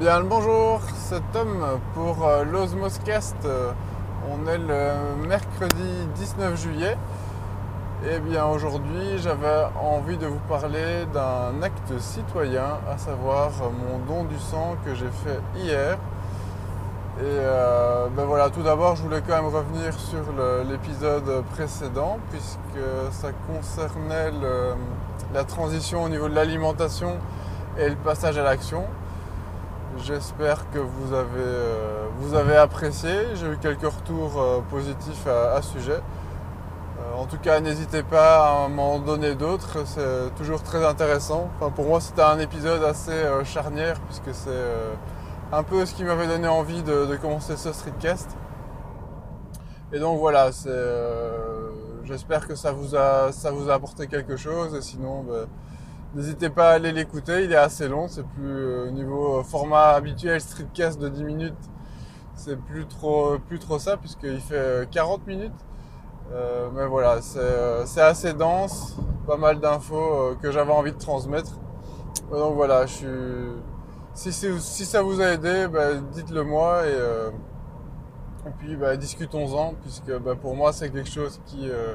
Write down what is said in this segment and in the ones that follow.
Bien le bonjour, c'est Tom pour euh, l'Osmoscast. Euh, On est le mercredi 19 juillet. Et bien aujourd'hui, j'avais envie de vous parler d'un acte citoyen, à savoir mon don du sang que j'ai fait hier. Et euh, ben voilà, tout d'abord, je voulais quand même revenir sur l'épisode précédent, puisque ça concernait la transition au niveau de l'alimentation et le passage à l'action. J'espère que vous avez, euh, vous avez apprécié. J'ai eu quelques retours euh, positifs à, à ce sujet. Euh, en tout cas, n'hésitez pas à m'en donner d'autres. C'est toujours très intéressant. Enfin, pour moi, c'était un épisode assez charnière puisque c'est un peu ce qui m'avait donné envie de, commencer ce streetcast. Et donc voilà, j'espère que ça vous, a, ça vous a apporté quelque chose. Et sinon, ben, N'hésitez pas à aller l'écouter, il est assez long, c'est plus euh, au niveau format habituel streetcast de 10 minutes, c'est plus trop, plus trop ça puisqu'il fait euh, 40 minutes. Euh, mais voilà, c'est euh, assez dense, pas mal d'infos euh, que j'avais envie de transmettre. Euh, Donc voilà, je suis... si, si ça vous a aidé, bah, dites-le moi et, euh, puis bah, discutons-en puisque bah, pour moi c'est quelque chose qui, euh,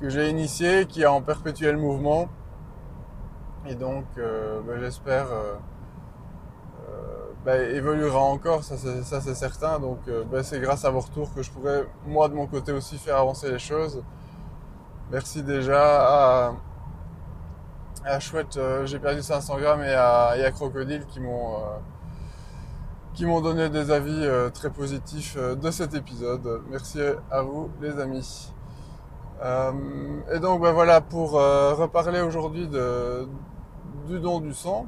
que j'ai initié, qui est en perpétuel mouvement. Et donc, euh, bah, j'espère, euh, euh, bah, évoluera encore, ça c'est, certain. Donc, bah, c'est grâce à vos retours que je pourrais, moi, de mon côté aussi, faire avancer les choses. Merci déjà à, Chouette, j'ai perdu 500 grammes, et à, Crocodile qui m'ont, qui m'ont donné des avis très positifs de cet épisode. Merci à vous, les amis. Et donc, bah, voilà, pour reparler aujourd'hui de, du don du sang,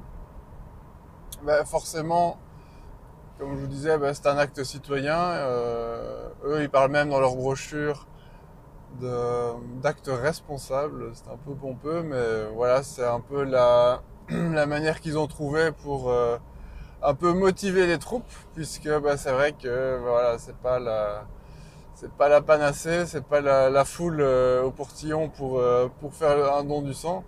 ben, forcément, comme je vous disais, ben, c'est un acte citoyen. Euh, eux, ils parlent même dans leur brochure d'actes responsables. C'est un peu pompeux, mais voilà, c'est un peu la, la manière qu'ils ont trouvé pour euh, un peu motiver les troupes, puisque ben, c'est vrai que voilà, c'est pas la c'est pas la panacée, c'est pas la, foule euh, au portillon pour pour faire un don du sang.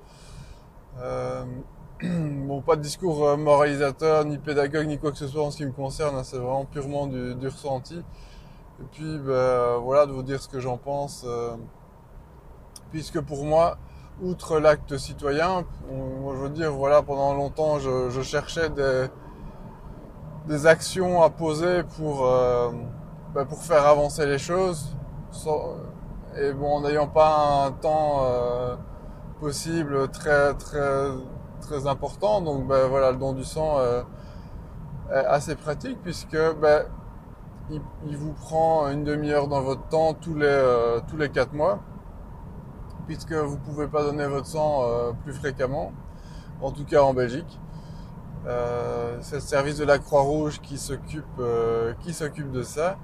bon, pas de discours euh, moralisateur, ni pédagogue, ni quoi que ce soit en ce qui me concerne. hein, c'est vraiment purement du, du ressenti. Et puis, ben, voilà, de vous dire ce que j'en pense. euh, puisque pour moi, outre l'acte citoyen, je veux dire, voilà, pendant longtemps, je, cherchais des, actions à poser pour, euh, pour faire avancer les choses. et bon, en n'ayant pas un temps possible très, très, très important. Donc ben, voilà, le don du sang euh, est assez pratique puisque ben, il, vous prend une demi-heure dans votre temps tous les, euh, tous les 4 mois puisque vous pouvez pas donner votre sang euh, plus fréquemment, en tout cas en Belgique. C'est le service de la Croix-Rouge qui s'occupe qui s'occupe de ça.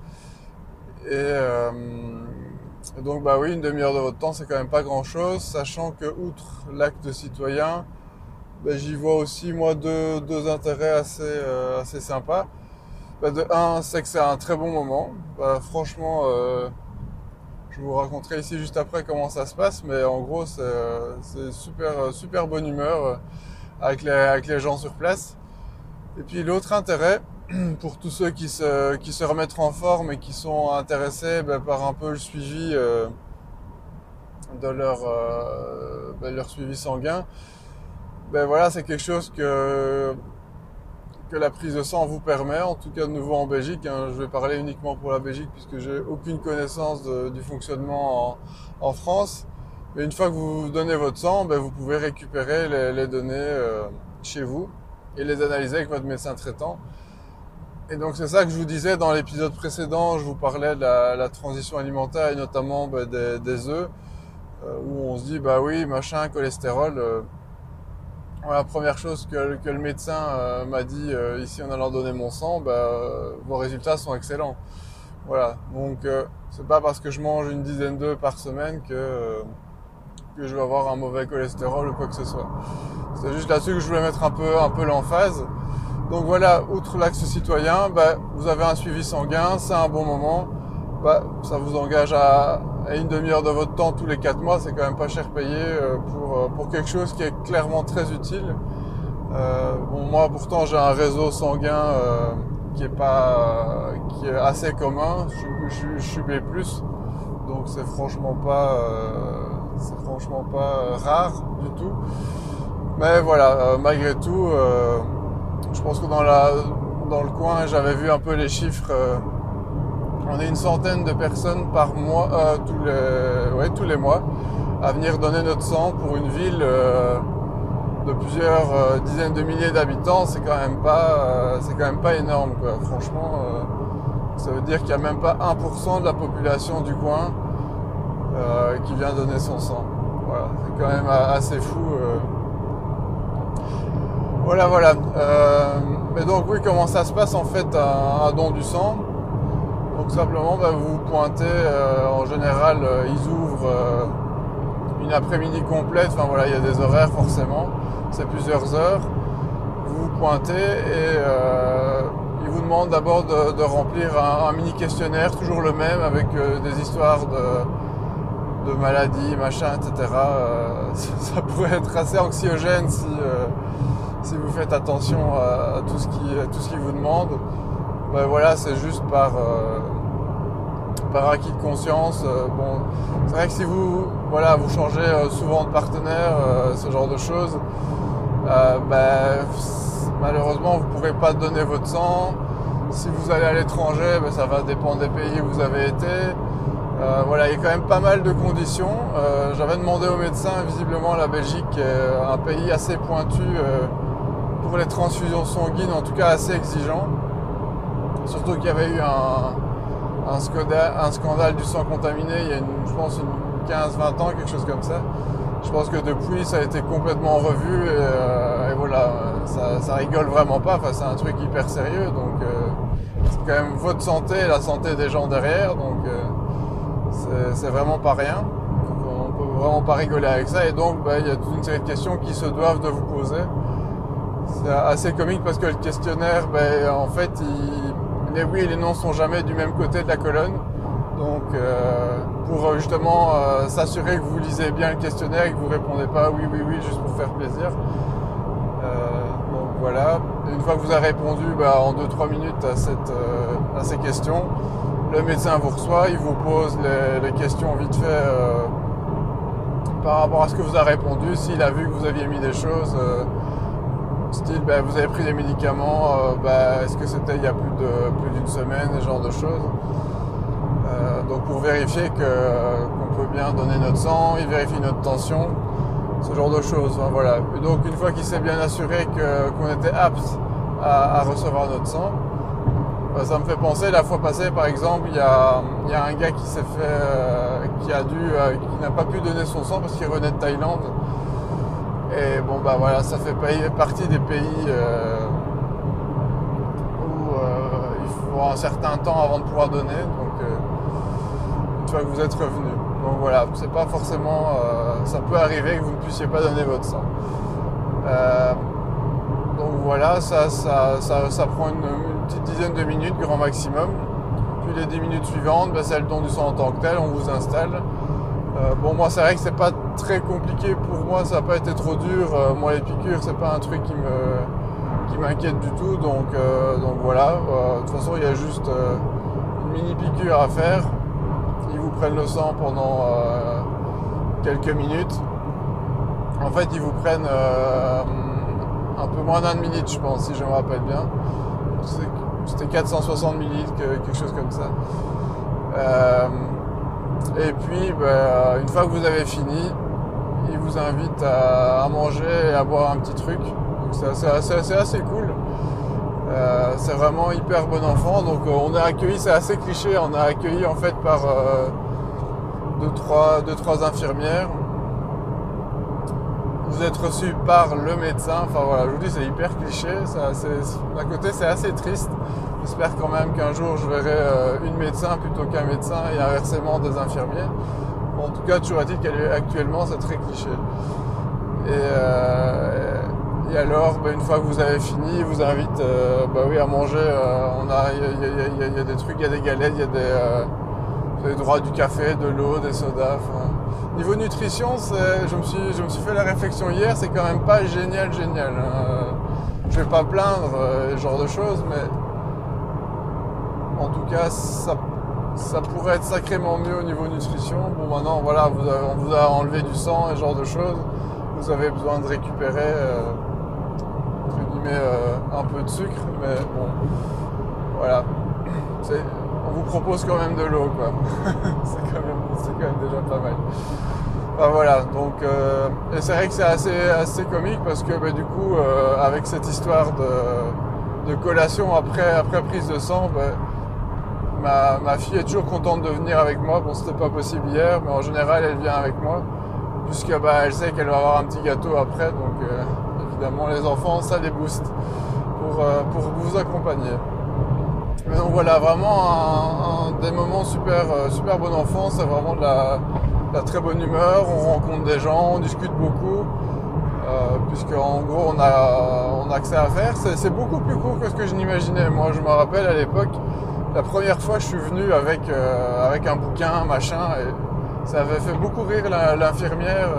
Et donc bah oui, une demi-heure de votre temps, c'est quand même pas grand-chose, sachant que outre l'acte citoyen, bah, j'y vois aussi moi deux, deux intérêts assez euh, assez sympas. Bah, de un, c'est que c'est un très bon moment. Bah, franchement, euh, je vous raconterai ici juste après comment ça se passe, mais en gros, c'est euh, super euh, super bonne humeur euh, avec les avec les gens sur place. Et puis l'autre intérêt, pour tous ceux qui se, qui se remettent en forme et qui sont intéressés ben, par un peu le suivi euh, de leur, euh, ben, leur suivi sanguin, ben voilà, c'est quelque chose que, que la prise de sang vous permet, en tout cas de nouveau en Belgique. hein. je vais parler uniquement pour la Belgique puisque j'ai aucune connaissance du fonctionnement en, en France. Mais une fois que vous donnez votre sang, ben, vous pouvez récupérer les, données euh, chez vous et les analyser avec votre médecin traitant. Et donc c'est ça que je vous disais dans l'épisode précédent, je vous parlais de la, transition alimentaire et notamment bah, des, des œufs, euh, où on se dit bah oui, machin, cholestérol. euh, la première chose que, le médecin euh, m'a dit euh, ici en allant donner mon sang, bah, euh, vos résultats sont excellents. Voilà, donc c'est pas parce que je mange une dizaine d'œufs par semaine que, que je vais avoir un mauvais cholestérol ou quoi que ce soit. C'est juste là-dessus que je voulais mettre un peu, un peu l'emphase. Donc voilà, outre l'axe citoyen, bah, vous avez un suivi sanguin, c'est un bon moment. Bah, ça vous engage à, à une demi-heure de votre temps tous les quatre mois, c'est quand même pas cher payé euh, pour, euh, pour quelque chose qui est clairement très utile. bon, moi pourtant j'ai un réseau sanguin qui est pas qui est assez commun. Je, suis B+, donc c'est franchement pas c'est franchement pas rare du tout. Mais voilà, malgré tout, je pense que dans la dans le coin, j'avais vu un peu les chiffres. Euh, on est une centaine de personnes par mois, euh, tous, les, ouais, tous les mois, à venir donner notre sang pour une ville euh, de plusieurs dizaines de milliers d'habitants. C'est quand même pas, c'est quand même pas énorme, quoi. Franchement, ça veut dire qu'il n'y a même pas 1% de la population du coin qui vient donner son sang. Voilà, c'est quand même assez fou. Voilà, voilà. Mais donc oui, comment ça se passe en fait un, don du sang? Donc simplement, bah, vous pointez, euh, en général, euh, ils ouvrent euh, une après-midi complète, enfin voilà, il y a des horaires forcément, c'est plusieurs heures. Vous pointez et ils vous demandent d'abord de, remplir un, mini questionnaire, toujours le même, avec des histoires de, maladies, machin, etc. ça pourrait être assez anxiogène si si vous faites attention à, tout ce qui tout ce qui vous demande, ben voilà, c'est juste par euh, acquis de conscience. Euh, bon, c'est vrai que si vous voilà, vous changez euh, souvent de partenaire, ce genre de choses, ben, malheureusement vous ne pourrez pas donner votre sang. Si vous allez à l'étranger, ben, ça va dépendre des pays où vous avez été. voilà, il y a quand même pas mal de conditions. J'avais demandé au médecin, visiblement la Belgique est un pays assez pointu pour les transfusions sanguines, en tout cas assez exigeant. Surtout qu'il y avait eu un, scandale, du sang contaminé il y a, je pense, une 15-20 ans, quelque chose comme ça. Je pense que depuis, ça a été complètement revu et, euh, voilà, ça, rigole vraiment pas. Enfin, c'est un truc hyper sérieux, donc euh, c'est quand même votre santé et la santé des gens derrière, donc euh, c'est vraiment pas rien. on peut vraiment pas rigoler avec ça et donc bah, il y a toute une série de questions qui se doivent de vous poser. C'est assez comique parce que le questionnaire, ben, en fait, les oui et les non sont jamais du même côté de la colonne. Donc, euh, pour euh, justement euh, s'assurer que vous lisez bien le questionnaire et que vous répondez pas oui, oui, oui, juste pour faire plaisir. donc voilà. Une fois que vous avez répondu ben, en 2-3 minutes à, cette, à, ces questions, le médecin vous reçoit, il vous pose les questions vite fait par rapport à ce que vous avez répondu. S'il a vu que vous aviez mis des choses Bah, vous avez pris des médicaments, euh, bah, est-ce que c'était il y a plus d'une semaine, ce genre de choses. Euh, donc pour vérifier qu'on peut bien donner notre sang, il vérifie notre tension, ce genre de choses. Hein, voilà. donc une fois qu'il s'est bien assuré qu'on était apte à, recevoir notre sang, bah, ça me fait penser la fois passée par exemple, il y a, un gars qui s'est fait, euh, qui a dû, qui n'a pas pu donner son sang parce qu'il revenait de Thaïlande. Et bon, bah voilà, ça fait partie des pays euh, où euh, il faut un certain temps avant de pouvoir donner. Donc, euh, une fois que vous êtes revenu. Donc voilà, c'est pas forcément. ça peut arriver que vous ne puissiez pas donner votre sang. donc voilà, ça, ça, prend une, petite dizaine de minutes, grand maximum. Puis les 10 minutes suivantes, bah, c'est le don du sang en tant que tel, on vous installe. Bon, moi, c'est vrai que c'est pas très compliqué pour moi, ça n'a pas été trop dur. Euh, moi, les piqûres, c'est pas un truc qui me qui m'inquiète du tout. Donc, euh, donc voilà. Euh, de toute façon, il y a juste une mini piqûre à faire. Ils vous prennent le sang pendant quelques minutes. En fait, ils vous prennent un peu moins d'une minute, je pense, si je me rappelle bien. C'était 460 millilitres, quelque chose comme ça. Et puis, ben, une fois que vous avez fini, il vous invite à, manger et à boire un petit truc. Donc c'est assez, cool. Euh, c'est vraiment hyper bon enfant. Donc euh, on est accueilli, c'est assez cliché, on est accueilli en fait par euh, deux, trois, deux, trois infirmières. Vous êtes reçu par le médecin. Enfin voilà, je vous dis c'est hyper cliché. D'un côté c'est assez triste. J'espère quand même qu'un jour je verrai une médecin plutôt qu'un médecin et inversement des infirmiers en tout cas, toujours est-il qu'actuellement, c'est très cliché. Et, euh, alors, bah, une fois que vous avez fini, il vous invite euh, bah oui, à manger. Euh, il y, a des trucs, il y a des galettes, il y a des, vous avez droit du café, de l'eau, des sodas. Niveau nutrition, je me, suis, je me suis fait la réflexion hier, c'est quand même pas génial, génial. Hein. je vais pas plaindre ce genre de choses, mais tout cas, ça, ça pourrait être sacrément mieux au niveau nutrition. Bon, maintenant, voilà, vous on vous a enlevé du sang et ce genre de choses. Vous avez besoin de récupérer, entre guillemets, un peu de sucre, mais bon, voilà on vous propose quand même de l'eau, quoi. c'est quand, même déjà pas mal. voilà, donc, euh, et c'est vrai que c'est assez, assez comique parce que bah, du coup, euh, avec cette histoire de, collation après, après prise de sang, bah, ma, fille est toujours contente de venir avec moi. Bon, c'était pas possible hier, mais en général, elle vient avec moi, puisque bah, elle sait qu'elle va avoir un petit gâteau après, donc euh, évidemment, les enfants, ça les booste pour, pour vous accompagner. Mais donc voilà, vraiment des moments super, euh, super bon enfant, c'est vraiment de la, très bonne humeur, on rencontre des gens, on discute beaucoup, euh, puisque en gros on a, on a accès à faire. C'est beaucoup plus court que ce que je n'imaginais. Moi je me rappelle à l'époque, la première fois je suis venu avec, euh, avec un bouquin, machin, et ça avait fait beaucoup rire l'infirmière.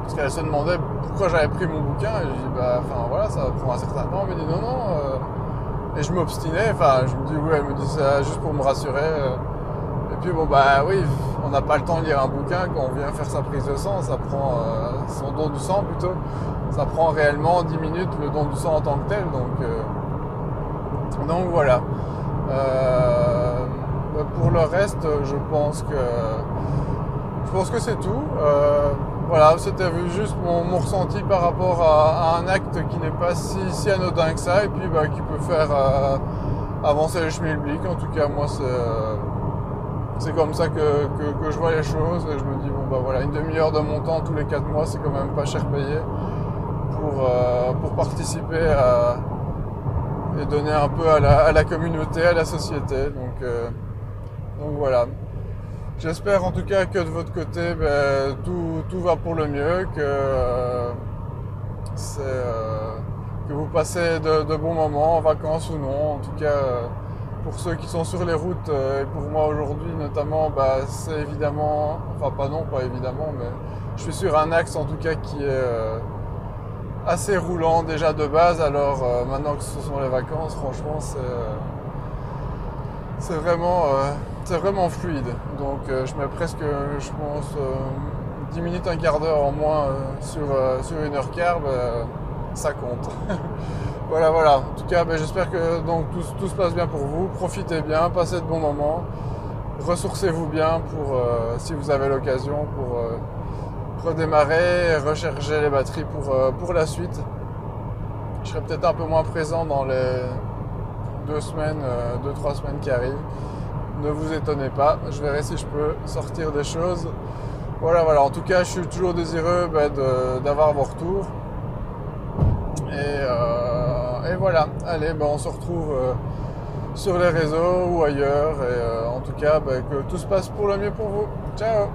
parce qu'elle se demandait pourquoi j'avais pris mon bouquin et je dis bah enfin voilà ça prend un certain temps mais dit non non et je m'obstinais, enfin, je me dis, ouais, elle me dit ça juste pour me rassurer. Euh. Et puis, bon, bah oui, on n'a pas le temps de lire un bouquin quand on vient faire sa prise de sang, ça prend euh, son don du sang plutôt. Ça prend réellement 10 minutes le don du sang en tant que tel, donc, euh, donc voilà. pour le reste, je pense que je pense que c'est tout. Voilà, c'était juste mon, ressenti par rapport à, un acte qui n'est pas si, anodin que ça et puis bah, qui peut faire euh, avancer les schmilblick. En tout cas, moi, c'est euh, comme ça que, je vois les choses je me dis, bon, bah voilà, une demi-heure de mon temps tous les 4 mois, c'est quand même pas cher payé euh, pour participer à, et donner un peu à la, communauté, à la société. Donc, donc voilà. J'espère en tout cas que de votre côté, ben, tout, va pour le mieux, que, euh, euh, que vous passez de, bons moments, en vacances ou non. En tout cas, pour ceux qui sont sur les routes, euh, et pour moi aujourd'hui notamment, ben, c'est évidemment, enfin pas non, pas évidemment, mais je suis sur un axe en tout cas qui est assez roulant déjà de base. Alors maintenant que ce sont les vacances, franchement, c'est c'est vraiment c'est vraiment fluide. Donc euh, je mets presque, je pense, 10 euh, minutes, un quart d'heure en moins euh, sur, sur une heure quart, ça compte. voilà, voilà. En tout cas, ben, j'espère que donc, tout, se passe bien pour vous. Profitez bien, passez de bons moments. Ressourcez-vous bien pour, si vous avez l'occasion, pour redémarrer et recharger les batteries pour, pour la suite. Je serai peut-être un peu moins présent dans les deux semaines, deux, trois semaines qui arrivent ne vous étonnez pas. Je verrai si je peux sortir des choses. Voilà, voilà. En tout cas, je suis toujours désireux bah, d'avoir vos retours. Euh, et, voilà. Allez, bah, on se retrouve euh, sur les réseaux ou ailleurs. Et euh, en tout cas, bah, que tout se passe pour le mieux pour vous. Ciao